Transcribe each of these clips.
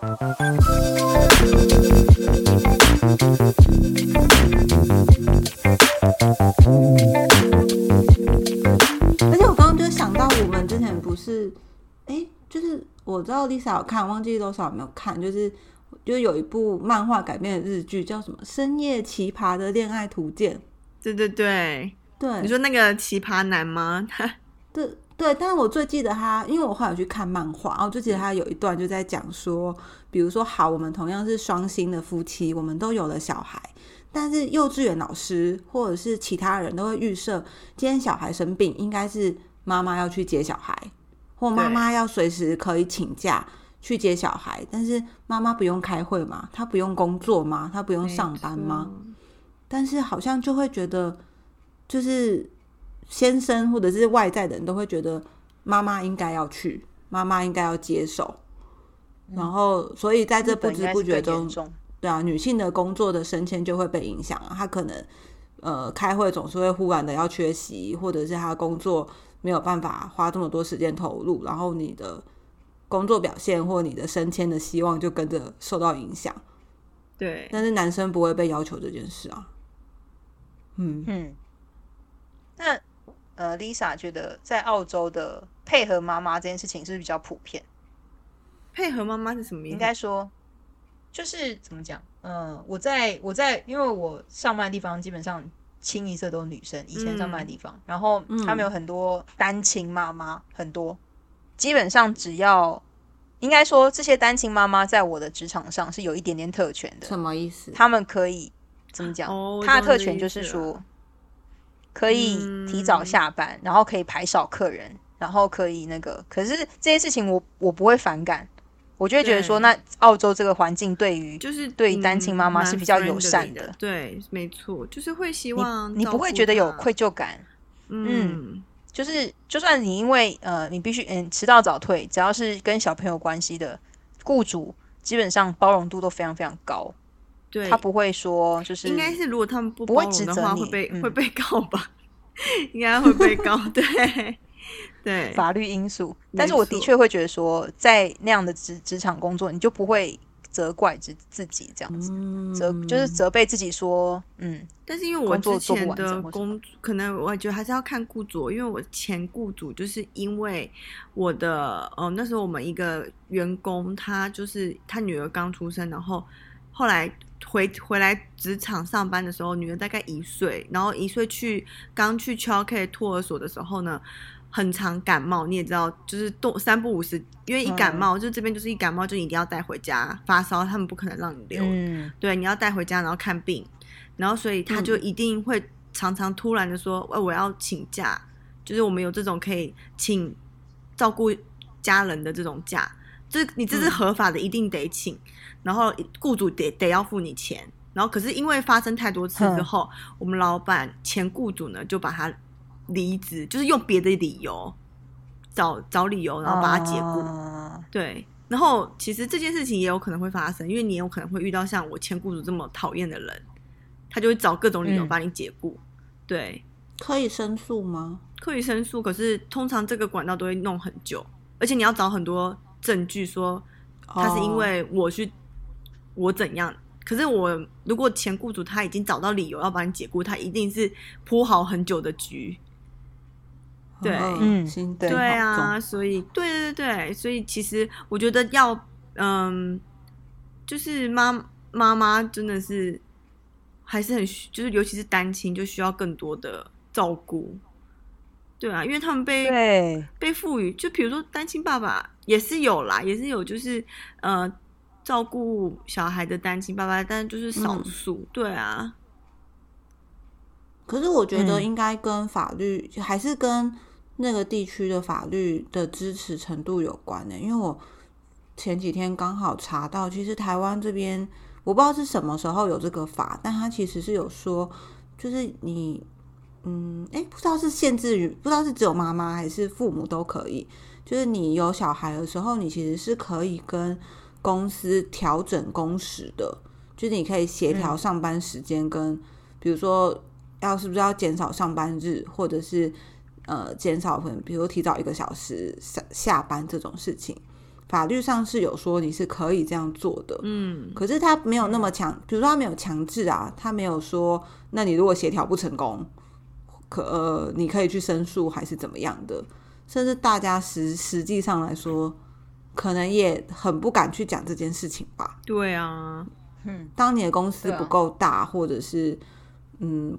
而且我刚刚就想到，我们之前不是，哎、就是我知道 Lisa 有看，忘记多少有没有看，就是就是有一部漫画改编的日剧，叫什么《深夜奇葩的恋爱图鉴》。对对对，对，你说那个奇葩男吗？对对，但是我最记得他，因为我后来有去看漫画，然后我就记得他有一段就在讲说，比如说，好，我们同样是双薪的夫妻，我们都有了小孩，但是幼稚园老师或者是其他人都会预设，今天小孩生病，应该是妈妈要去接小孩，或妈妈要随时可以请假去接小孩，但是妈妈不用开会嘛？她不用工作吗？她不用上班吗？但是好像就会觉得，就是先生或者是外在的人都会觉得妈妈应该要去，妈妈应该要接手，然后所以在这不知不觉中，对啊，女性的工作的升迁就会被影响啊。她可能呃开会总是会忽然的要缺席，或者是她工作没有办法花这么多时间投入，然后你的工作表现或你的升迁的希望就跟着受到影响。对，但是男生不会被要求这件事啊。嗯嗯，那呃，Lisa 觉得在澳洲的配合妈妈这件事情是比较普遍？配合妈妈是什么意思？应该说，就是怎么讲？嗯、我在我在，因为我上班的地方基本上清一色都是女生，以前上班的地方，然后他们有很多单亲妈妈，很多，基本上只要应该说这些单亲妈妈在我的职场上是有一点点特权的。什么意思？他们可以怎么讲？他的特权就是说了，可以提早嗯下班，然后可以排少客人，然后可以那个。可是这件事情我我不会反感，我就会觉得说，那澳洲这个环境对于就是对单亲妈妈是比较友善的的，对，没错，就是会希望你不会觉得有愧，疚感。嗯，就是就算你因为呃你必须嗯迟到早退，只要是跟小朋友有关系的，雇主基本上包容度都非常非常高，对，他不会说就是应该是如果他们不不会包容的指责你话会被、嗯会被告吧，应该会被告，对对，法律因素。但是我的确会觉得说，在那样的职职场工作，你就不会责怪自自己这样子，嗯责就是责备自己说，嗯，但是因为我之前的工，可能我觉得还是要看雇主，因为我前雇主就是因为我的，呃，那时候我们一个员工，他就是他女儿刚出生，然后后来回回来职场上班的时候，女儿大概一岁，然后一岁去刚去 childcare 托儿所的时候呢。很常感冒，你也知道，就是动三不五时，因为一感嗯。冒，就这边就是一感冒就一定要带回家，发烧他们不可能让你留，嗯，对，你要带回家，然后看病，然后所以他就嗯。一定会常常突然的说，呃，我要请假，就是我们有这种可以请照顾家人的这种假，这你这是嗯。合法的，一定得请，然后雇主得得要付你钱，然后可是因为发生太多次之哼后，我们老板前雇主呢就把他离职，就是用别的理由找找理由，然后把他解雇。啊对，然后其实这件事情也有可能会发生，因为你也有可能会遇到像我前雇主这么讨厌的人，他就会找各种理由嗯把你解雇。对，可以申诉吗？可以申诉，可是通常这个管道都会弄很久，而且你要找很多证据说他是因哦为我去、我怎样。可是我如果前雇主他已经找到理由要把你解雇，他一定是铺好很久的局。对嗯心对对啊，所以对对对对，所以其实我觉得要嗯，就是妈妈妈真的是还是很，就是尤其是单亲，就需要更多的照顾。对啊，因为他们被，被赋予，就比如说单亲爸爸也是有啦，也是有就是呃照顾小孩的单亲爸爸，但就是少嗯数。对啊，可是我觉得嗯应该跟法律、还是跟那个地区的法律的支持程度有关的、因为我前几天刚好查到，其实台湾这边我不知道是什么时候有这个法，但它其实是有说，就是你，嗯，哎、不知道是限制于，不知道是只有妈妈还是父母都可以，就是你有小孩的时候，你其实是可以跟公司调整工时的，就是你可以协调上班时间跟，比如说要是不是要减少上班日，或者是呃减少可能比如提早一个小时下下班这种事情，法律上是有说你是可以这样做的，嗯，可是他没有那么强，比如说他没有强制啊，他没有说，那你如果协调不成功，可呃你可以去申诉还是怎么样的，甚至大家实实际上来说，可能也很不敢去讲这件事情吧。对啊，嗯，当你的公司不够大，或者是嗯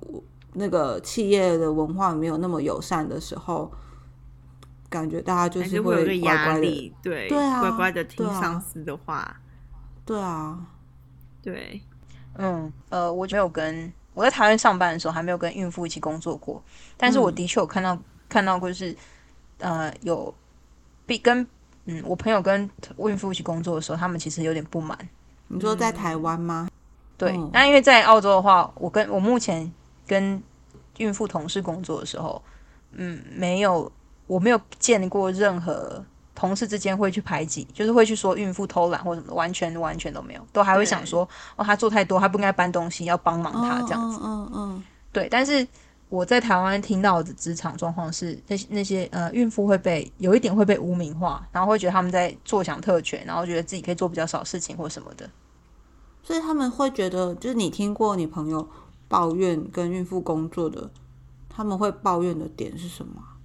那个企业的文化没有那么友善的时候，感觉大家就是是会乖乖的，压力，对，对啊乖乖的听上司的话，对啊，对，嗯，呃，我没有跟我在台湾上班的时候还没有跟孕妇一起工作过，但是我嗯的确有看到、看到过，就是呃有比跟嗯我朋友跟孕妇一起工作的时候，他们其实有点不满。你说在台湾吗？对，嗯那因为在澳洲的话，我跟我目前跟孕妇同事工作的时候，嗯，没有我没有见过任何同事之间会去排挤，就是会去说孕妇偷懒或什么，完全完全都没有，都还会想说哦，她做太多，她不应该搬东西，要帮忙她这样子。嗯嗯嗯对，但是我在台湾听到的职场状况是，那些那些呃孕妇会被有一点会被污名化，然后会觉得他们在坐享特权，然后觉得自己可以做比较少事情或什么的。所以他们会觉得，就是你听过你朋友抱怨跟孕妇工作的，他们会抱怨的点是什么啊？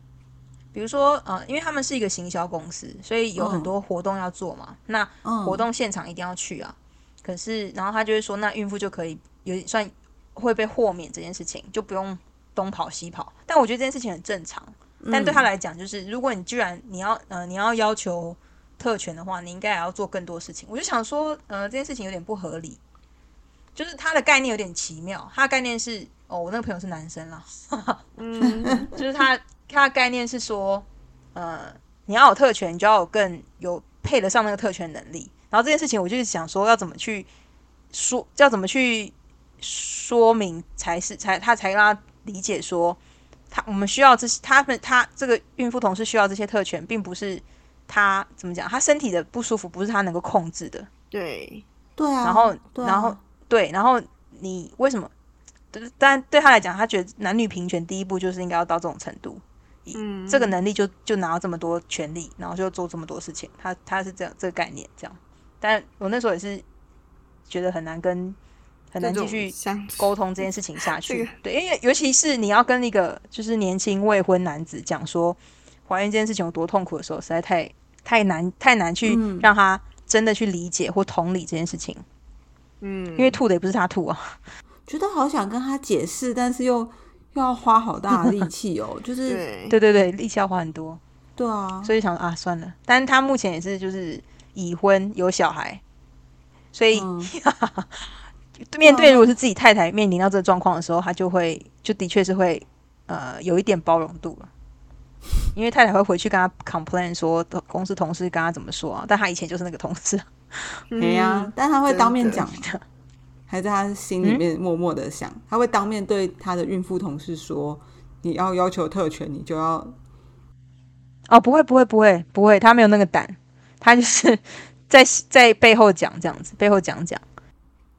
比如说，呃，因为他们是一个行销公司，所以有很多活动要做嘛。那嗯，活动现场一定要去啊。可是，然后他就会说，那孕妇就可以有算会被豁免这件事情，就不用东跑西跑。但我觉得这件事情很正常。但对他来讲，就是如果你居然你要呃你要要求特权的话，你应该也要做更多事情。我就想说，呃，这件事情有点不合理，就是他的概念有点奇妙。他的概念是，哦，我那个朋友是男生啦，嗯，就是他他的概念是说，呃，你要有特权，你就要有更有配得上那个特权能力。然后这件事情，我就是想说，要怎么去说，要怎么去说明才是才他才让他理解说，他我们需要这些，他们他这个孕妇同事需要这些特权，并不是他怎么讲，他身体的不舒服不是他能够控制的。对，对啊，然后，啊然后对，然后你为什么？但对他来讲，他觉得男女平权第一步就是应该要到这种程度，嗯，这个能力就就拿到这么多权利，然后就做这么多事情。他他是这样这个概念这样，但我那时候也是觉得很难跟很难继续 沟通这件事情下去。对，因为尤其是你要跟一个就是年轻未婚男子讲说怀孕这件事情有多痛苦的时候，实在太太难太难去嗯让他真的去理解或同理这件事情，嗯，因为吐的也不是他吐啊。觉得好想跟他解释，但是又又要花好大的力 气哦，就是对对对对，力气要花很多，对啊，所以想啊算了。但是他目前也是就是已婚有小孩，所以嗯面对如果是自己太太面临到这个状况的时候，他就会就的确是会呃有一点包容度了。因为太太会回去跟他 complain 说公司同事跟他怎么说啊，但他以前就是那个同事，没呀、嗯但他会当面 讲的讲，还在他心里面默默的想，他会当面对他的孕妇同事说：“你要要求特权，你就要哦，不会不会不会不会，他没有那个胆，他就是 在在背后讲这样子，背后讲讲。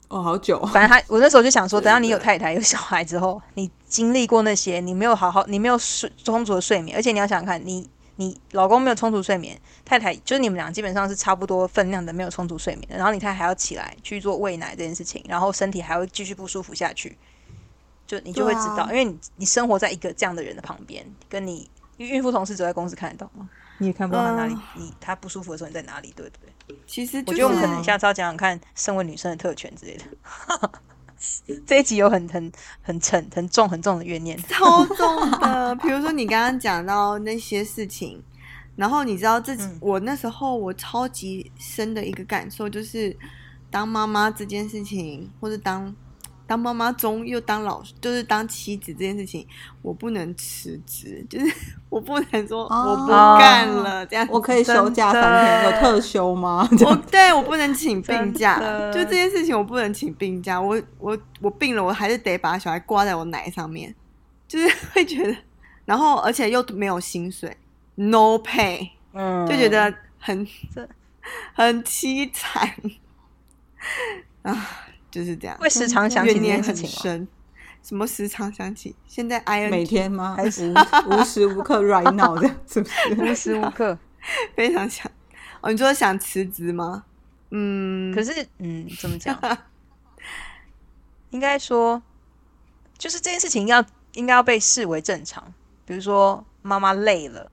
哦，好久哦，反正他，我那时候就想说，等到你有太太、有小孩之后，你经历过那些，你没有好好，你没有睡充足的睡眠，而且你要想想看，你你老公没有充足睡眠，太太就是你们俩基本上是差不多分量的没有充足睡眠的，然后你太太还要起来去做喂奶这件事情，然后身体还会继续不舒服下去，就你就会知道，啊。因为你你生活在一个这样的人的旁边，跟你因为孕妇同事只在公司看得到嘛，你也看不到他哪里，嗯。你他不舒服的时候你在哪里，对不对？其实、就是、我觉得我们可能下次要讲讲看身为女生的特权之类的。这一集有很很很沉、很重、很重的怨念。超重的。比如说你刚刚讲到那些事情，然后你知道自己，嗯我那时候我超级深的一个感受就是，当妈妈这件事情，或者当当妈妈中又当老，就是当妻子这件事情，我不能辞职，就是 我不能说哦我不干了、这样子。我可以休假三天，有特休吗？这我对我不能请病假就这件事情我不能请病假，我我我病了，我还是得把小孩挂在我奶上面，就是 会觉得，然后而且又没有薪水，no pay，嗯就觉得很这很凄惨 啊，就是这样，会时常想起这怨念很件事情吗？深。什么时常想起？现在 I N 每天吗？还是无无时无刻 right now 这样是不是？无时无刻。非常想。哦，你说想辞职吗？嗯，可是，嗯，怎么讲？应该说，就是这件事情要应该要被视为正常。比如说，妈妈累了，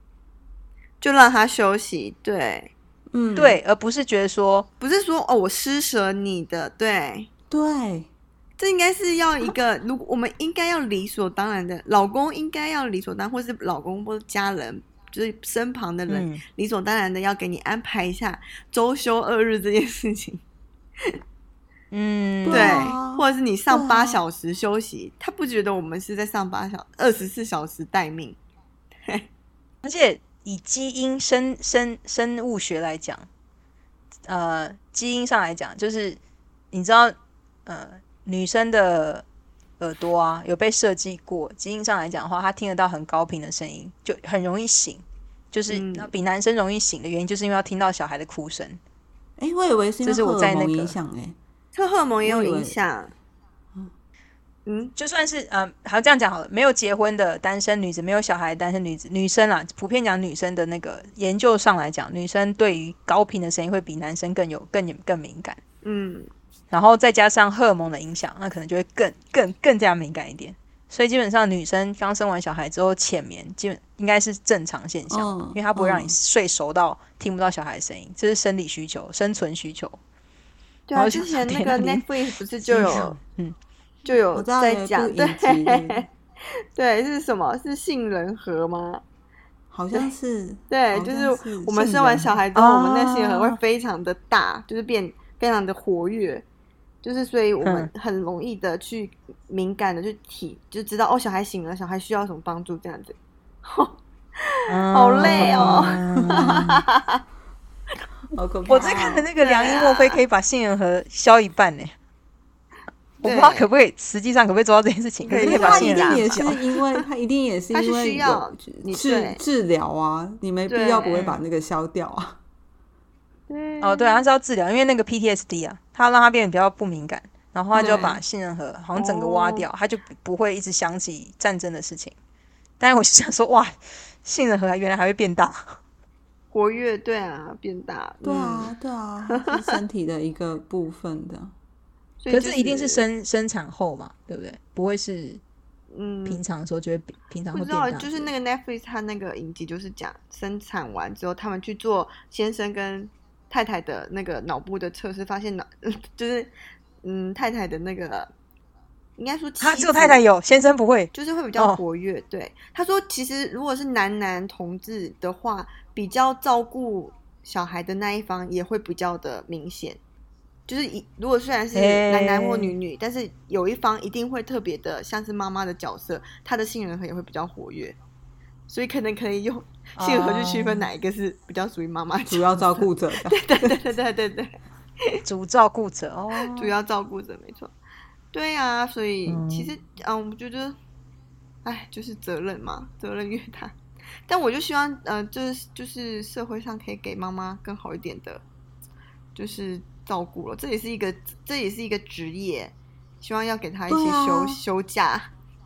就让她休息。对，嗯，对，而不是觉得说，不是说哦，我施舍你的。对，对，这应该是要一个，如果我们应该要理所当然的，老公应该要理所当然，或是老公或家人，就是身旁的人，理所当然的要给你安排一下周休二日这件事情。嗯，对，或者是你上八小时休息，他不觉得我们是在上八小二十四小时待命。而且以基因生生生物学来讲，呃，基因上来讲，就是你知道，呃，女生的耳朵啊，有被设计过。基因上来讲的话，她听得到很高频的声音，就很容易醒。就是比男生容易醒的原因，就是因为要听到小孩的哭声。哎，我以为是这是我在那个影响哎。特荷尔蒙也有影响，嗯，就算是呃，好这样讲好了，没有结婚的单身女子，没有小孩单身女子，女生啦，普遍讲女生的那个研究上来讲，女生对于高频的声音会比男生更有更更敏感，嗯，然后再加上荷尔蒙的影响，那可能就会更更更加敏感一点。所以基本上女生刚生完小孩之后浅眠，基本应该是正常现象，因为它不会让你睡熟到听不到小孩的声音，这是生理需求、生存需求。对啊，之前 那个 Netflix 不是就有，嗯，就有在讲，对，对，是什么？是杏仁核吗？好像是，对，就是我们生完小孩之后，我们那杏仁核会非常的大，就是变非常的活跃，就是所以我们很容易的去敏感的去体，就知道哦，小孩醒了，小孩需要什么帮助这样子，好累哦。我在看的那个梁一莫非可以把杏仁核削一半呢？我不知道可不可以，实际上可不可以做到这件事情？他一定也是因为他一定也是因为有治治疗啊，你没必要不会把那个削掉啊。哦，对，他是要治疗，因为那个 PTSD 啊，他让他变得比较不敏感，然后他就把杏仁核好像整个挖掉，他就不会一直想起战争的事情。但是我就想说，哇，杏仁核原来还会变大。活跃对啊，变大对啊，对啊，是身体的一个部分的。可是一定是生生产后嘛，对不对？不会是嗯平常的时候就会平常不知道。就是那个 Netflix 它那个影集就是讲生产完之后，他们去做先生跟太太的那个脑部的测试，发现脑 就是嗯太太的那个。应该说，他只有太太有，先生不会，就是会比较活跃。对，他说，其实如果是男男同志的话，比较照顾小孩的那一方也会比较的明显。就是一如果虽然是男男或女女，但是有一方一定会特别的像是妈妈的角色，他的杏仁核也会比较活跃。所以可能可以用杏仁核去区分哪一个是比较属于妈妈主要照顾者。对对对对对对对，主照顾者哦，主要照顾者没错。对啊，所以其实嗯，我觉得，哎，就是责任嘛，责任越大。但我就希望，呃，就是就是社会上可以给妈妈更好一点的，就是照顾了。这也是一个，这也是一个职业，希望要给她一些休休假，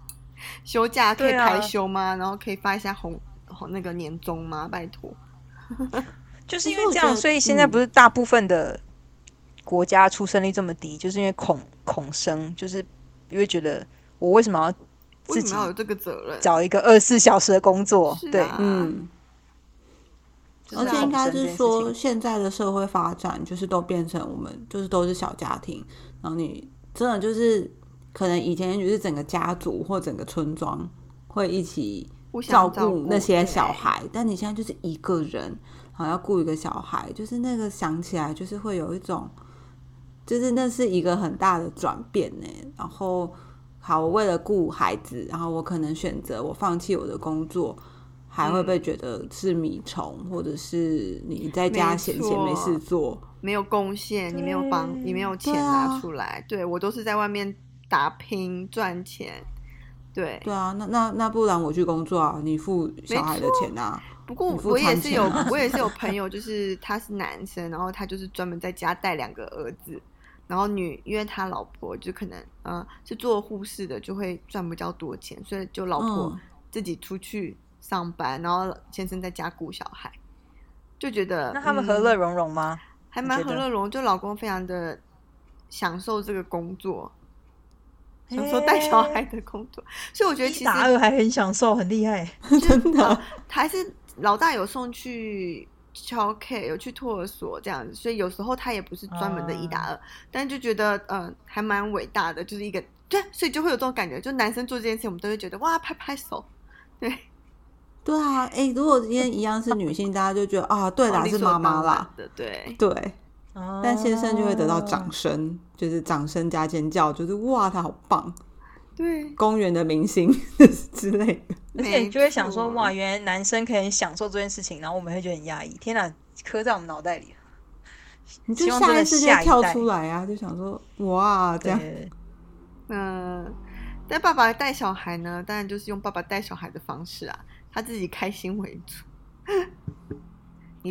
休假可以排休吗？然后可以发一下红红那个年终吗？拜托。就是因为这样，所以现在不是大部分的。国家出生率这么低，就是因为恐恐生，就是因为觉得我为什么要自己有这个责任找一个二十四小时的工作？对，嗯。而且应该是说，现在的社会发展就是都变成我们就是都是小家庭，然后你真的就是可能以前就是整个家族或整个村庄会一起照顾那些小孩，但你现在就是一个人，好要顾一个小孩，就是那个想起来就是会有一种。就是那是一个很大的转变呢。然后，好，我为了顾孩子，然后我可能选择我放弃我的工作，还会被觉得是米虫，或者是你在家闲闲没事做，没有贡献，你没有帮，你没有钱拿出来。对我都是在外面打拼赚钱。对对啊，那那那不然我去工作啊，你付小孩的钱啊。不过我也是有，我也是有 朋友，就是他是男生，然后他就是专门在家带两个儿子。然后女，因为他老婆就可能，呃，是做护士的，就会赚比较多钱，所以就老婆自己出去上班，然后先生在家顾小孩。就觉得那他们和乐融融吗？还蛮和乐融融，就老公非常的享受这个工作，享受带小孩的工作，所以我觉得其实一打二还很享受，很厉害。真的，还是老大有送去敲 K，有去托儿所这样子，所以有时候他也不是专门的一打二，但就觉得呃还蛮伟大的，就是一个对，所以就会有这种感觉，就男生做这件事，我们都会觉得哇拍拍手，对，对啊，哎、如果今天一样是女性，大家就觉得啊，对啦，是妈妈啦，对，对，对，但先生就会得到哦掌声，就是掌声加尖叫，就是哇，他好棒，对，公园的明星 之类的。而且你就会想说，哇，原来男生可以享受这件事情，然后我们会觉得很压抑。天哪，刻在我们脑袋里。你就希望真的下意识就跳下一代出来啊，就想说哇，这样对，嗯，但爸爸带小孩呢，当然就是用爸爸带小孩的方式啊，他自己开心为主。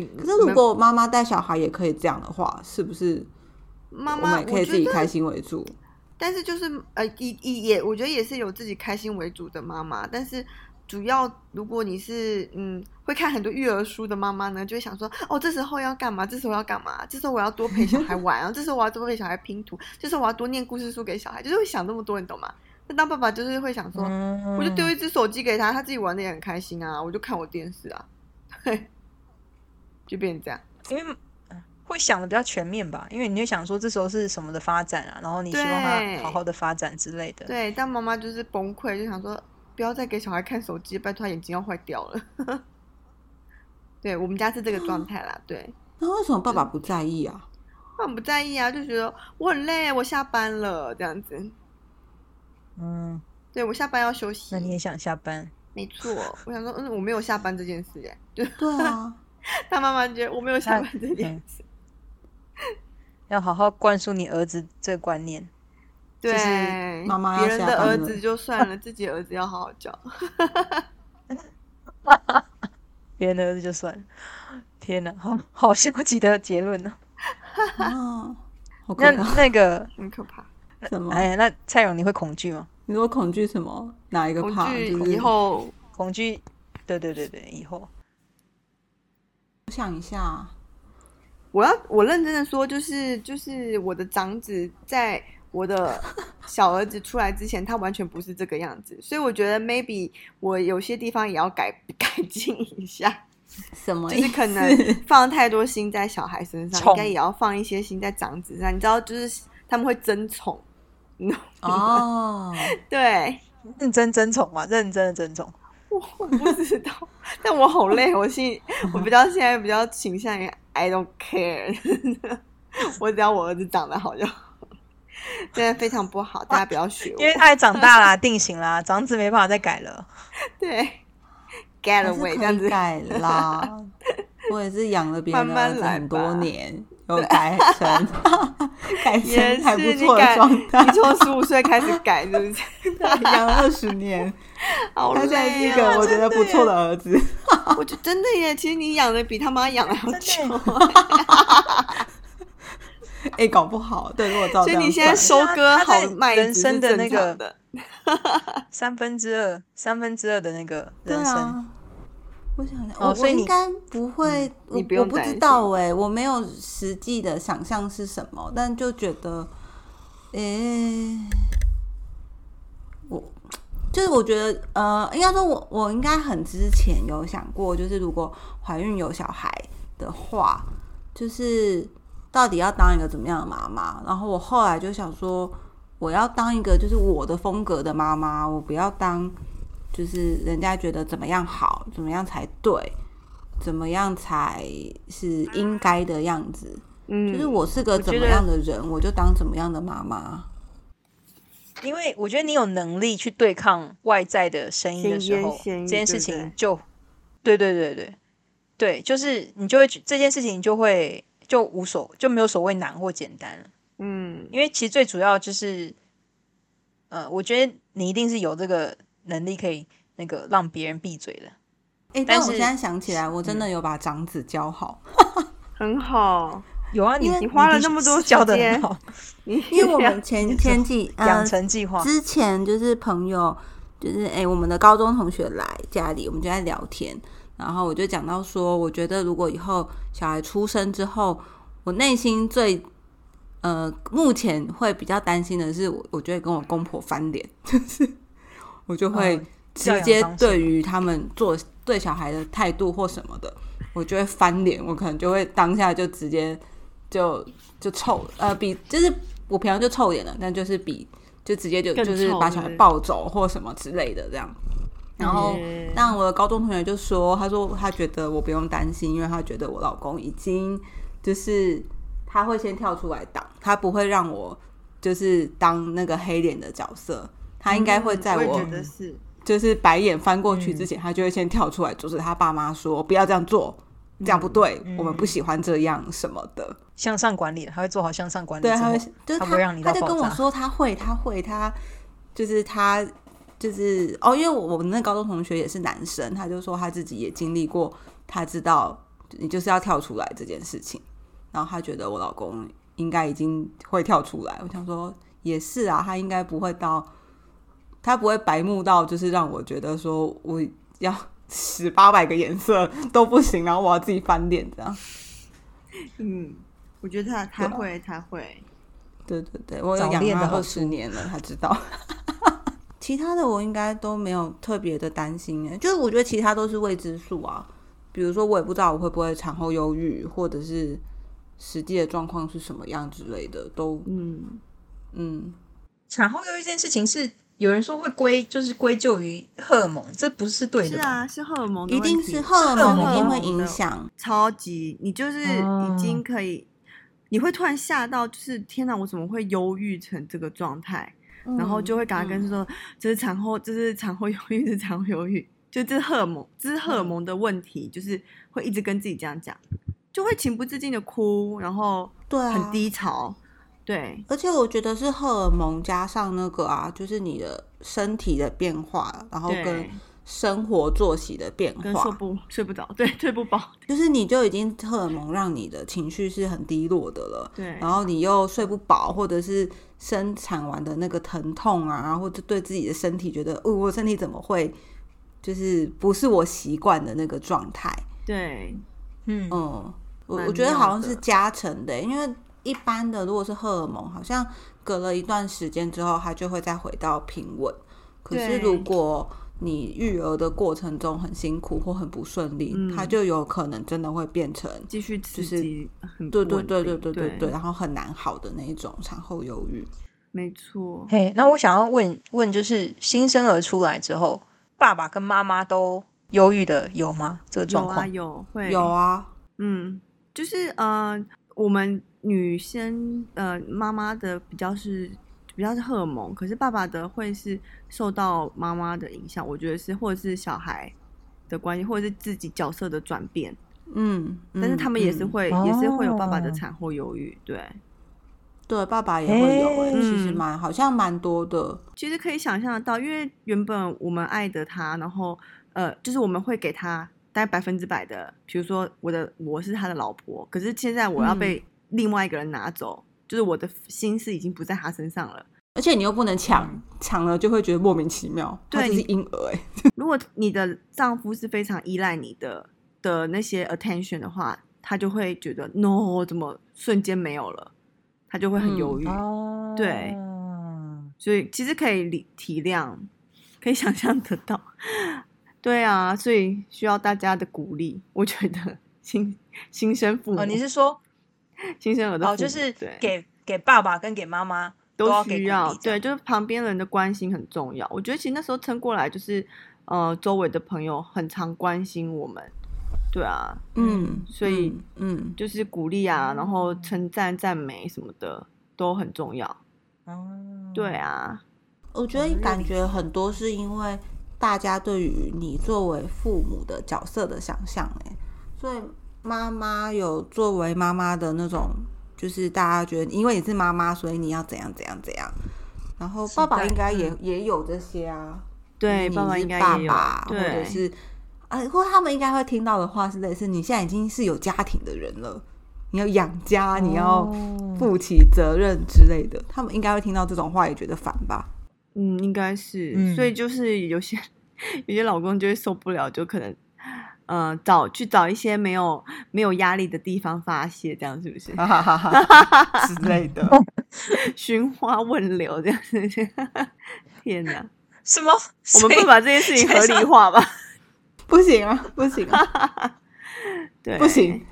你可是如果妈妈带小孩也可以这样的话，是不是妈妈可以自己开，心为主？但是就是呃，以以也，我觉得也是有自己开心为主的妈妈，但是。主要，如果你是嗯会看很多育儿书的妈妈呢，就会想说，哦，这时候要干嘛？这时候要干嘛？这时候我要多陪小孩玩啊，这时候我要多陪小孩拼图，这时候我要多念故事书给小孩，就是会想那么多，你懂吗？那当爸爸就是会想说，嗯我就丢一只手机给他，他自己玩的也很开心啊，我就看我电视啊，对，就变成这样。因为嗯会想的比较全面吧，因为你会想说这时候是什么的发展啊，然后你希望他好好的发展之类的。对，但妈妈就是崩溃，就想说不要再给小孩看手机，拜托他眼睛要坏掉了。对我们家是这个状态啦，对，那为什么爸爸不在意啊？爸爸不在意啊，就觉得我很累，我下班了这样子。嗯，对我下班要休息那，你也想下班？没错。我想说，嗯，我没有下班这件事，哎，就对啊，他妈妈觉得我没有想过这件事。要好好灌输你儿子这个观念。对，妈妈别人的儿子就算了，自己儿子要好好教。别人的儿子就算了。天哪，好好消极的结论呢、那！那个，很可怕。什么？哎呀，那蔡勇你会恐惧吗？你说恐惧什么？哪一个恐怕？惧就是以后恐惧？对对对对，以后我想一下，我要我认真的说，就是就是我的长子在我的 小儿子出来之前，他完全不是这个样子，所以我觉得 maybe 我有些地方也要改 改进一下，什么？就是可能放太多心在小孩身上，应该也要放一些心在长子上。你知道，就是他们会争宠，哦，对。认真争宠嘛，认真的争宠。我我不知道，但我好累，我心里我比较现在比较倾向于 I don't care，我只要我儿子长得好就好，真的非常不好，大家不要学我。因为他也长大啦，定型啦，长子没办法再改了。对，get away 这样子，以改啦。我也是养了别人很多吧年，有改成 改也成还不错的，状态你，从十五岁开始改，是不是？养了二十年，好他现在是一累哦！个我觉得不错的儿子。我觉得真的耶，其实你养的比他妈养的还要久真，哎，搞不好对，如果照这样所以你现在收割好人生的那个的。三分之二，三分之二的那个人生，啊。我想想，我我应该不会，我你不我不知道哎、我没有实际的想象是什么，但就觉得，诶、我就是我觉得，呃，应该说我我应该很之前有想过，就是如果怀孕有小孩的话，就是到底要当一个怎么样的妈妈？然后我后来就想说，我要当一个就是我的风格的妈妈，我不要当就是人家觉得怎么样好，怎么样才对，怎么样才是应该的样子。嗯，就是我是个怎么样的人，我就当怎么样的妈妈。因为我觉得你有能力去对抗外在的声音的时候，这件事情就，对对对对对，就是你就会这件事情就会就无所就没有所谓难或简单了，嗯，因为其实最主要就是，呃，我觉得你一定是有这个能力可以那个让别人闭嘴的。哎、但我现在想起来，我真的有把长子教好，很好。有啊，你你花了那么多教的很好，因 因为我们前前几养呃成计划。之前就是朋友，就是哎、我们的高中同学来家里，我们就在聊天，然后我就讲到说，我觉得如果以后小孩出生之后，我内心最呃目前会比较担心的是，我我觉得跟我公婆翻脸，就是我就会直接对于他们做对小孩的态度或什么的，我就会翻脸，我可能就会当下就直接就就臭呃比就是我平常就臭脸了，但就是比就直接就就是把小孩抱走或什么之类的这样。然后，但我的高中同学就说：“他说他觉得我不用担心，因为他觉得我老公已经就是他会先跳出来挡，他不会让我就是当那个黑脸的角色，他应该会在我就是白眼翻过去之前，他就会先跳出来阻止他爸妈说不要这样做，这样不对，我们不喜欢这样什么的。向上管理，他会做好向上管理，对，他会就是他他就跟我说他会，他会，他就是他。”就是哦，因为我我们那高中同学也是男生，他就说他自己也经历过，他知道你就是要跳出来这件事情，然后他觉得我老公应该已经会跳出来。我想说也是啊，他应该不会到，他不会白目到就是让我觉得说我要 十八百个颜色都不行，然后我要自己翻脸这样。嗯，我觉得他他会他会，对对对，我有养他二十年了，他知道。其他的我应该都没有特别的担心诶，就是我觉得其他都是未知数啊。比如说我也不知道我会不会产后忧郁，或者是实际的状况是什么样之类的，都嗯嗯。产后忧郁这件事情是有人说会归就是归咎于荷尔蒙，这不是对的。是啊，是荷尔蒙，一定是荷尔蒙一定会影响。超级，你就是已经可以，你会突然吓到，就是天哪，我怎么会忧郁成这个状态？然后就会赶快跟说，这是产后，这是产后忧郁，是产后忧郁，就这是荷尔蒙，这是荷尔蒙的问题，就是会一直跟自己这样讲，就会情不自禁的哭，然后对很低潮，对，而且我觉得是荷尔蒙加上那个啊，就是你的身体的变化，然后跟。生活作息的变化，睡不睡不着，对，睡不饱，就是你就已经荷尔蒙让你的情绪是很低落的了，对，然后你又睡不饱，或者是生产完的那个疼痛啊，或者对自己的身体觉得，哦，我身体怎么会，就是不是我习惯的那个状态，对，嗯。嗯，我我觉得好像是加成的，因为一般的如果是荷尔蒙，好像隔了一段时间之后，它就会再回到平稳，可是如果你育儿的过程中很辛苦或很不顺利，它就有可能真的会变成继续就是对对对对对对对，然后很难好的那一种产后忧郁。没错。嘿，那我想要问问，就是新生儿出来之后，爸爸跟妈妈都忧郁的有吗？这个状况有会有啊。嗯，就是呃，我们女生呃妈妈的比较是。比较是荷尔蒙，可是爸爸的会是受到妈妈的影响，我觉得是或者是小孩的关系，或者是自己角色的转变，嗯，但是他们也是会也是会有爸爸的产后忧郁，对，对，爸爸也会有，其实蛮好像蛮多的，其实可以想象得到，因为原本我们爱的他，然后呃，就是我们会给他大概百分之百的，比如说我的我是他的老婆，可是现在我要被另外一个人拿走。就是我的心思已经不在他身上了，而且你又不能抢，抢了就会觉得莫名其妙。对，是婴儿哎。如果你的丈夫是非常依赖你的的那些 attention 的话，他就会觉得 no，怎么瞬间没有了？他就会很犹豫。对，所以其实可以理体谅，可以想象得到。对啊，所以需要大家的鼓励。我觉得新新生父母，你是说？新生儿的哦，就是给给爸爸跟给妈妈都需要，对，就是旁边人的关心很重要。我觉得其实那时候撑过来，就是呃，周围的朋友很常关心我们，对啊，嗯，所以嗯，就是鼓励啊，然后称赞、赞美什么的都很重要。哦，对啊，我觉得感觉很多是因为大家对于你作为父母的角色的想象，哎，所以。妈妈有作为妈妈的那种，就是大家觉得，因为你是妈妈，所以你要怎样怎样怎样。然后爸爸应该也也有这些啊，对，爸爸应该也有，或者是啊，或他们应该会听到的话是类似：你现在已经是有家庭的人了，你要养家，你要负起责任之类的。他们应该会听到这种话，也觉得烦吧？嗯，应该是。所以就是有些 有些老公就会受不了，就可能。呃，找去找一些没有没有压力的地方发泄，这样是不是？哈哈哈之类的，寻花问柳这样子。天哪！什么？我们不把这件事情合理化吧？不行啊，不行啊，对，不行，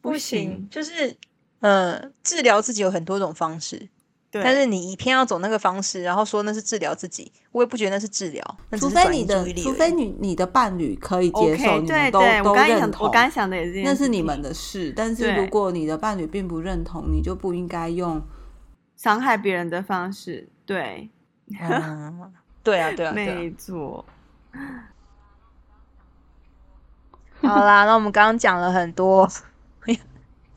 不行，就是呃，治疗自己有很多种方式。但是你一偏要走那个方式，然后说那是治疗自己，我也不觉得那是治疗。除非你的，除非你你的伴侣可以接受，你们都都认同。我刚想的也是，那是你们的事。但是如果你的伴侣并不认同，你就不应该用伤害别人的方式。对，对啊，对啊，没错。好啦，那我们刚刚讲了很多。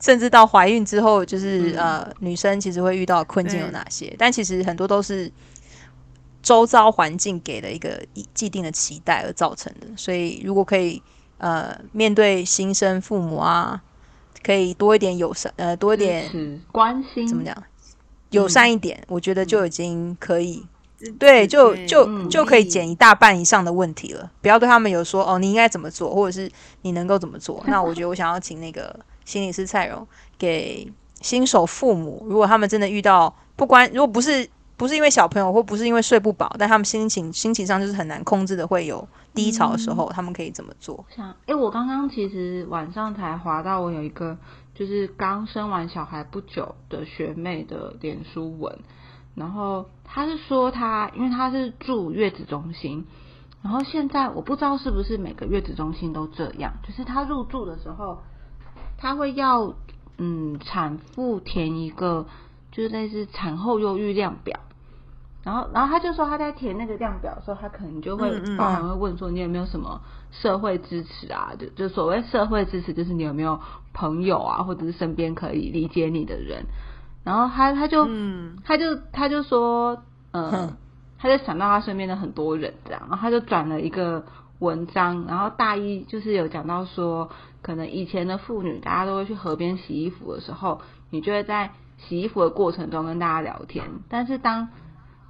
甚至到怀孕之后，就是呃，女生其实会遇到困境有哪些？但其实很多都是周遭环境给的一个既定的期待而造成的。所以，如果可以呃，面对新生父母啊，可以多一点友善，呃，多一点关心，怎么讲？友善一点，我觉得就已经可以，对，就就就可以减一大半以上的问题了。不要对他们有说哦，你应该怎么做，或者是你能够怎么做？那我觉得我想要请那个。心理师蔡荣给新手父母，如果他们真的遇到不关，如果不是不是因为小朋友，或不是因为睡不饱，但他们心情心情上就是很难控制的，会有低潮的时候，他们可以怎么做？想，哎，我刚刚其实晚上才滑到我有一个就是刚生完小孩不久的学妹的脸书文，然后她是说她因为她是住月子中心，然后现在我不知道是不是每个月子中心都这样，就是她入住的时候。他会要嗯产妇填一个就是类似产后忧郁量表，然后然后他就说他在填那个量表的时候，他可能就会包含会问说你有没有什么社会支持啊？就就所谓社会支持，就是你有没有朋友啊，或者是身边可以理解你的人。然后他他就他就他就说嗯，他就想到他身边的很多人这样，然后他就转了一个文章，然后大一就是有讲到说。可能以前的妇女，大家都会去河边洗衣服的时候，你就会在洗衣服的过程中跟大家聊天。但是当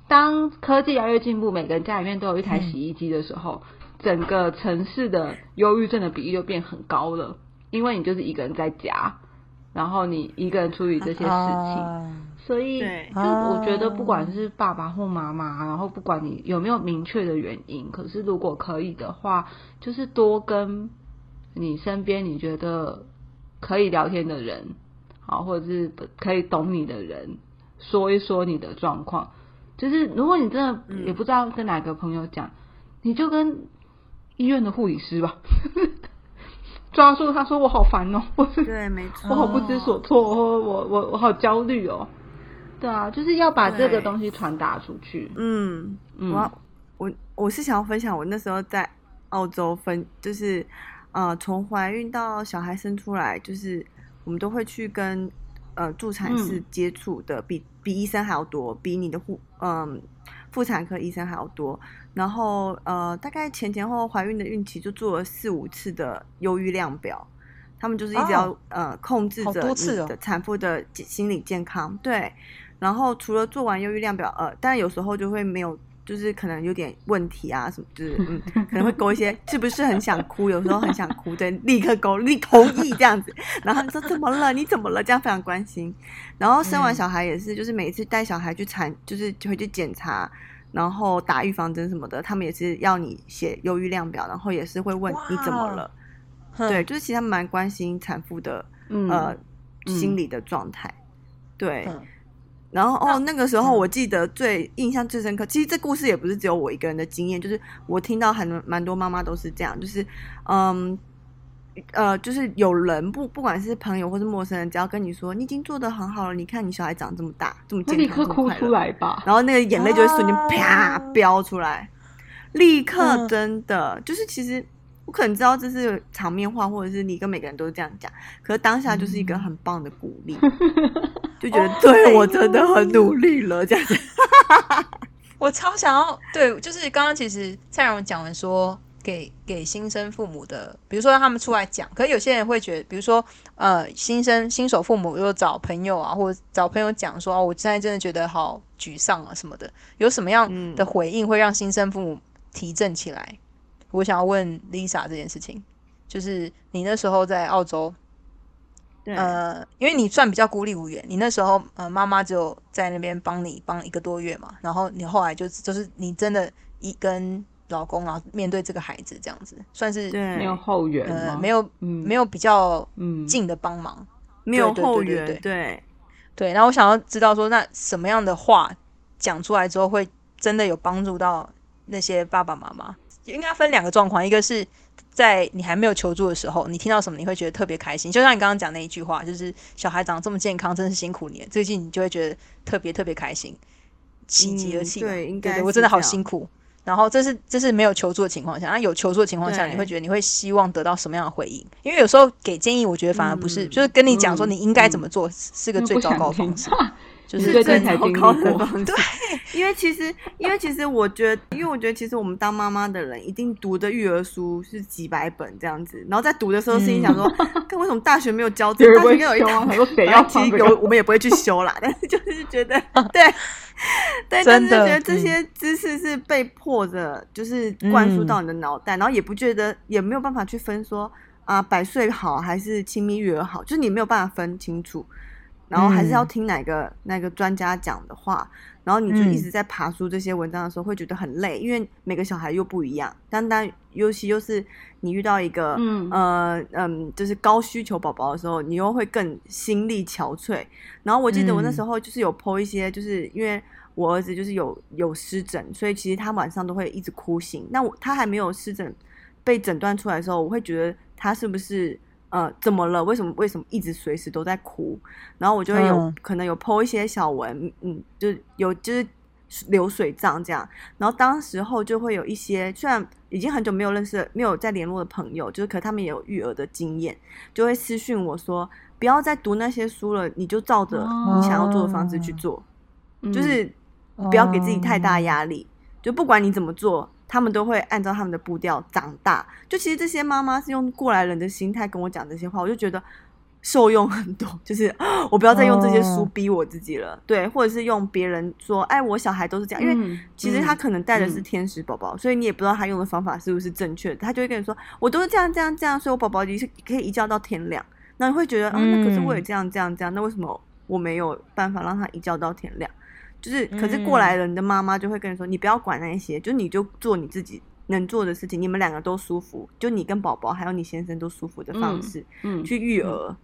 当科技越来越进步，每个人家里面都有一台洗衣机的时候，整个城市的忧郁症的比例就变很高了。因为你就是一个人在家，然后你一个人处理这些事情，所以就我觉得不管是爸爸或妈妈，然后不管你有没有明确的原因，可是如果可以的话，就是多跟。你身边你觉得可以聊天的人，好，或者是可以懂你的人，说一说你的状况。就是如果你真的也不知道跟哪个朋友讲，你就跟医院的护理师吧，抓住他说我好烦哦，我对，没错，我好不知所措，我我我我好焦虑哦。对啊，就是要把这个东西传达出去。嗯，我我我是想要分享我那时候在澳洲分就是。呃，从怀孕到小孩生出来，就是我们都会去跟呃助产士接触的，比比医生还要多，比你的护嗯妇产科医生还要多。然后呃，大概前前后怀孕的孕期就做了四五次的忧郁量表，他们就是一直要呃控制着你的产妇的心理健康。对，然后除了做完忧郁量表，呃，但有时候就会没有。就是可能有点问题啊，什么就是 嗯，可能会勾一些，是不是很想哭？有时候很想哭，对，立刻勾，你同意这样子。然后你说怎么了？你怎么了？这样非常关心。然后生完小孩也是，就是每一次带小孩去产，就是就会去检查，然后打预防针什么的，他们也是要你写忧郁量表，然后也是会问你怎么了。对，就是其实蛮关心产妇的呃心理的状态，对。然后哦，那个时候我记得最印象最深刻。其实这故事也不是只有我一个人的经验，就是我听到很蛮多妈妈都是这样，就是嗯呃，就是有人不不管是朋友或是陌生人，只要跟你说你已经做的很好了，你看你小孩长这么大，这么健康，立刻哭出来吧。然后那个眼泪就会瞬间啪飙出来，立刻真的就是其实。我可能知道这是场面话，或者是你跟每个人都是这样讲，可是当下就是一个很棒的鼓励，就觉得对我真的很努力了这样子。我超想要对，就是刚刚其实蔡荣讲完说给给新生父母的，比如说让他们出来讲，可是有些人会觉得，比如说呃新生新手父母又找朋友啊，或者找朋友讲说哦，我现在真的觉得好沮丧啊什么的，有什么样的回应会让新生父母提振起来？我想要问 Lisa 这件事情。就是你那时候在澳洲，对，呃，因为你算比较孤立无援，你那时候呃妈妈只有在那边帮你帮一个多月嘛，然后你后来就就是你真的一跟老公然后面对这个孩子这样子，算是，没有后援呃没有嗯没有比较嗯近的帮忙，没有后援，对对对对，对，然后我想要知道说，那什么样的话讲出来之后会真的有帮助到那些爸爸妈妈？应该分两个状况，一个是在你还没有求助的时候，你听到什么你会觉得特别开心，就像你刚刚讲那一句话，就是小孩长得这么健康，真是辛苦你了，最近你就会觉得特别特别开心，喜极而嗯泣吧。对应该我真的好辛苦。然后这是这是没有求助的情况下，那有求助的情况下，你会觉得你会希望得到什么样的回应？因为有时候给建议，我觉得反而不是，嗯就是跟你讲说嗯你应该怎么做，是是个最糟糕的方式。就是你最近真的才经历糟糕的过方式。因为其实，因为其实我觉得，因为我觉得其实我们当妈妈的人，一定读的育儿书是几百本这样子，然后在读的时候心里想说，看为什么大学没有教 这个？大学应该有一堂谁要其实有，我们也不会去修啦，但是就是觉得，对。对，但是觉得这些知识是被迫着，就是灌输到你的脑袋，然后也不觉得，也没有办法去分说啊，百岁好还是亲密育儿好，就是你没有办法分清楚。然后还是要听哪个、那个专家讲的话，然后你就一直在爬书这些文章的时候，会觉得很累，因为每个小孩又不一样。单单尤其又是你遇到一个嗯呃嗯，就是高需求宝宝的时候，你又会更心力憔悴。然后我记得我那时候就是有 po 一些，就是因为我儿子就是有有湿疹，所以其实他晚上都会一直哭醒。那我他还没有湿疹被诊断出来的时候，我会觉得他是不是呃怎么了？为什么为什么一直随时都在哭？然后我就会有、嗯可能有 po 一些小文，嗯，就是有就是流水账这样。然后当时候就会有一些虽然已经很久没有认识、没有再联络的朋友，就是可他们也有育儿的经验，就会私讯我说不要再读那些书了，你就照着你想要做的方式去做，嗯就是不要给自己太大压力，就不管你怎么做。他们都会按照他们的步调长大。就其实这些妈妈是用过来人的心态跟我讲这些话，我就觉得受用很多。就是 我不要再用这些书哦逼我自己了，对，或者是用别人说，哎，我小孩都是这样，因为嗯其实他可能带的是嗯天使宝宝，所以你也不知道他用的方法是不是正确的。他就会跟你说，我都是这样这样这样，所以我宝宝一是可以一觉到天亮。那你会觉得，啊，那可是我也嗯这样这样这样，那为什么我没有办法让他一觉到天亮？就是，可是嗯过来人的妈妈就会跟你说，你不要管那些，就你就做你自己能做的事情，你们两个都舒服，就你跟宝宝还有你先生都舒服的方式、嗯去育儿。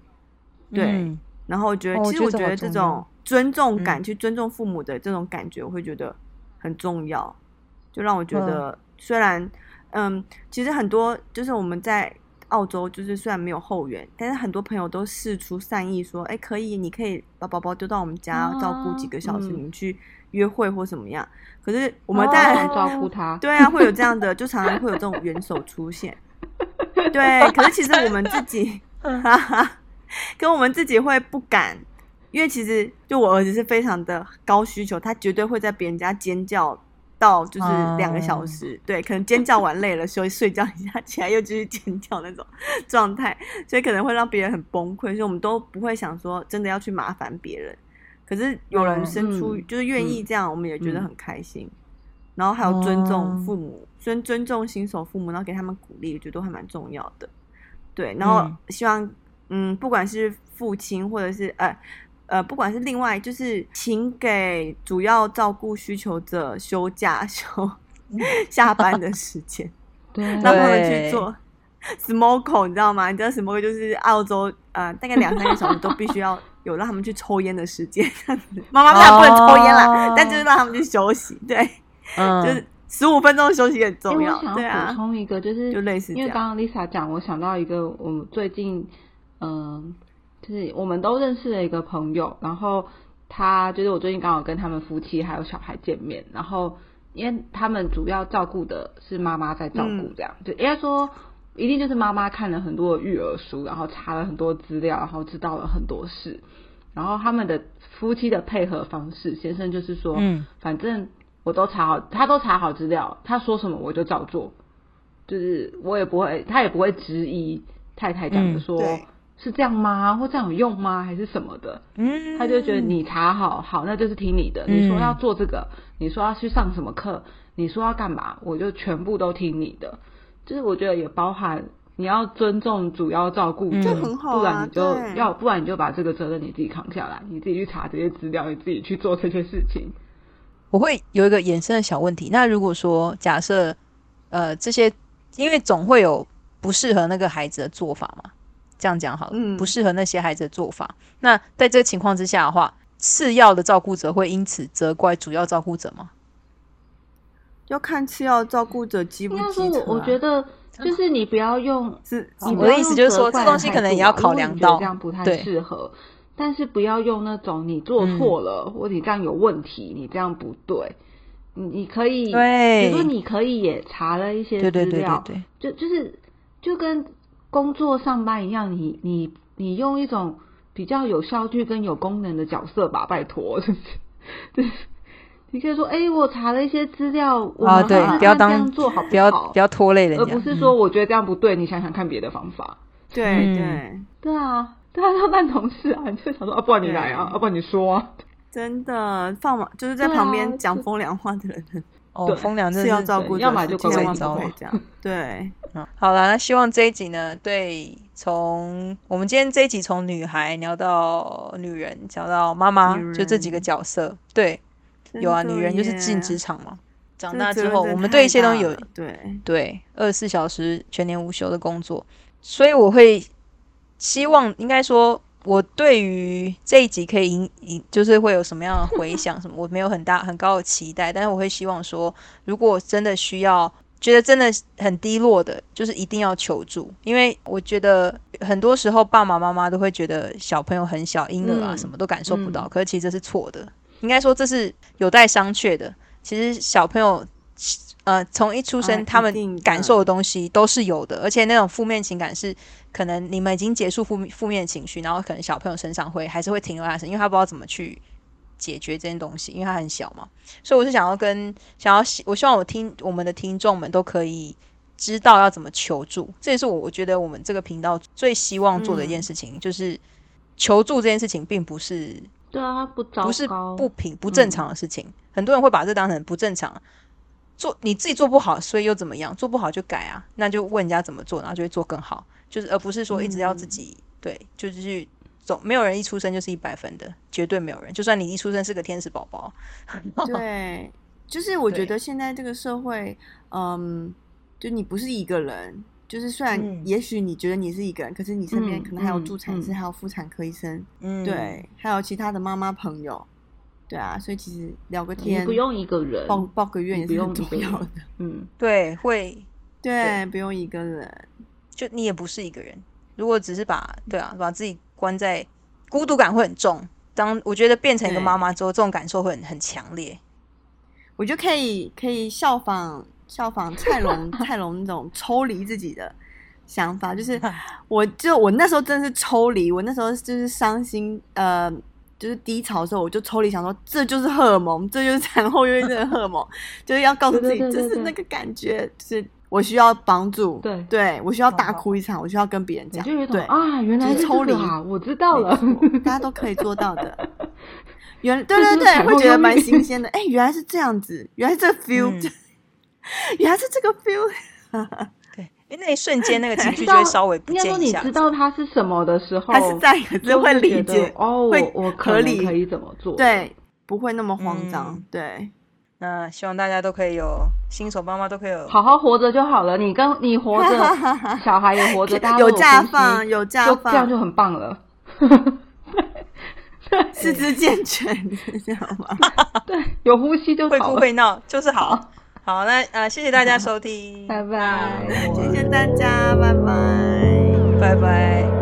对，嗯然后我觉得，哦其实我觉得这种尊重感，嗯去尊重父母的这种感觉，我会觉得很重要。就让我觉嗯得，虽然，嗯，其实很多就是我们在澳洲，就是虽然没有后援，但是很多朋友都试出善意，说，哎，可以，你可以把宝宝丢到我们家、哦照顾几个小时，嗯你们去约会或怎么样。可是我们哦在、来照顾他，对啊，会有这样的，就常常会有这种元首出现。对，可是其实我们自己，哈哈，可我们自己会不敢，因为其实就我儿子是非常的高需求，他绝对会在别人家尖叫到就是两个小时，对，可能尖叫完累了，休息睡觉一下，起来又继续尖叫那种状态，所以可能会让别人很崩溃，所以我们都不会想说真的要去麻烦别人。可是有人伸出、嗯就是愿意这样，我们也觉得嗯很开心。然后还有尊重哦父母，尊尊重新手父母，然后给他们鼓励，我觉得都还蛮重要的。对，然后嗯希望，嗯，不管是父亲或者是呃呃，不管是另外，就是请给主要照顾需求者休假 休下班的时间，对，让他们去做 smoke，你知道吗？你知道 smoke 就是澳洲呃，大概两三个小时都必须要 有让他们去抽烟的时间，这样子。妈妈当然不能抽烟啦，哦但就是让他们去休息，对，嗯，就是十五分钟休息很重要对啊补，充一个，就是就类似这样因为刚刚 Lisa 讲，我想到一个，我们最近，嗯、就是我们都认识了一个朋友，然后他就是我最近刚好跟他们夫妻还有小孩见面，然后因为他们主要照顾的是妈妈在照顾嗯，这样，就应该说。一定就是妈妈看了很多的育儿书，然后查了很多资料，然后知道了很多事。然后他们的夫妻的配合方式，先生就是说，嗯反正我都查好，他都查好资料，他说什么我就照做，就是我也不会，他也不会质疑太太讲的嗯说、对是这样吗，或这样有用吗，还是什么的，嗯，他就觉得你查好好，那就是听你的，嗯。你说要做这个，你说要去上什么课，你说要干嘛，我就全部都听你的。就是我觉得也包含你要尊重主要照顾者，这很好啊不然你就要，不然你就把这个责任你自己扛下来，你自己去查这些资料，你自己去做这些事情。我会有一个衍生的小问题。那如果说假设，呃，这些因为总会有不适合那个孩子的做法嘛，这样讲好了，嗯不适合那些孩子的做法。那在这个情况之下的话，次要的照顾者会因此责怪主要照顾者吗？要看次要照顾者积不应该说机车、啊。我，我觉得就是你不要用是我的意思就是说这东西可能也要考量到这样不太对适合。但是不要用那种你做错了，或者你这样有问题，你这样不对。你你可以，对比如说你可以也查了一些对对对资料，对对，就就是就跟工作上班一样，你你你用一种比较有效率跟有功能的角色吧，拜托，就是就是你可以说，哎、我查了一些资料，我啊对不要当这样做好不不要好不要拖累人家，而不是说我觉得这样不对，你想想看别的方法。对嗯。对，对啊，对啊，要办同事啊，你就想说啊，不然你来啊，对要不然你说啊。真的放嘛，就是在旁边讲风凉话的人哦，风凉真是的是要照顾者，要么就乖乖地走不可以这样。对，嗯，好了，那希望这一集呢，对，从我们今天这一集从女孩聊到女人，聊到妈妈，就这几个角色，对，有啊，女人就是进职场嘛，长大之后，我们对一些东西有对，对二十四小时全年无休的工作，所以我会希望，应该说，我对于这一集可以引引，就是会有什么样的 回响什么，我没有很大很高的期待，但是我会希望说，如果真的需要。觉得真的很低落的，就是一定要求助，因为我觉得很多时候爸爸妈妈都会觉得小朋友很小，婴儿啊嗯什么都感受不到，嗯可是其实这是错的，应该说这是有待商榷的。其实小朋友呃，从一出生，啊他们感受的东西都是有的，而且那种负面情感是可能你们已经结束负面负面情绪，然后可能小朋友身上会还是会停留在身上，因为他不知道怎么去解决这件东西，因为他很小嘛。所以我是想要跟想要我希望我听我们的听众们都可以知道要怎么求助，这也是我我觉得我们这个频道最希望做的一件事情，就是求助这件事情并不是对啊，不糟糕，不是不平不正常的事情。很多人会把这当成不正常，做你自己做不好，所以又怎么样？做不好就改啊，那就问人家怎么做，然后就会做更好。就是而不是说一直要自己、对，就是去走。没有人一出生就是一百分的，绝对没有人。就算你一出生是个天使宝宝，对，就是我觉得现在这个社会，嗯，就你不是一个人，就是虽然嗯也许你觉得你是一个人，可是你身边嗯可能还有嗯助产师，嗯还有妇产科医生，嗯，对，还有其他的妈妈朋友，对啊，所以其实聊个天，不用一个人，报报个怨也是很重要的，嗯，对，会对，不用一个人，就你也不是一个人。如果只是把对啊，把自己关在孤独感会很重。当我觉得变成一个对妈妈之后，这种感受会很很强烈。我觉得可以可以效仿效仿蔡 龙蔡龙那种抽离自己的想法，就是 我就我那时候真的是抽离，我那时候就是伤心呃。就是低潮的时候，我就抽离，想说这就是荷尔蒙，这就是产后忧郁症的荷尔蒙，就是要告诉自己，就是那个感觉，就是我需要帮助，对对我需要大哭一场，我需要跟别人讲，对，啊，原来就是是抽离这个啊，我知道了，大家都可以做到的。原对对对，会觉得蛮新鲜的。哎、原来是这样子，原来是这个 feel，、嗯原来是这个 feel，对，因为那一瞬间那个情绪 就会稍微不应该说见一下子。你知道它是什么的时候，还是在，可是会理得解，哦，会我我可合理可以怎么做？，对，不会那么慌张。嗯对，那希望大家都可以有新手妈妈都可以有好好活着就好了。你跟你活着，小孩也活着，大家都有假放，有假放这样，就很棒了。四肢健全，是这样吗？对，有呼吸就会好了。哭会闹，就是好。好，那呃，谢谢大家收听，拜拜谢谢大家，拜拜。拜拜。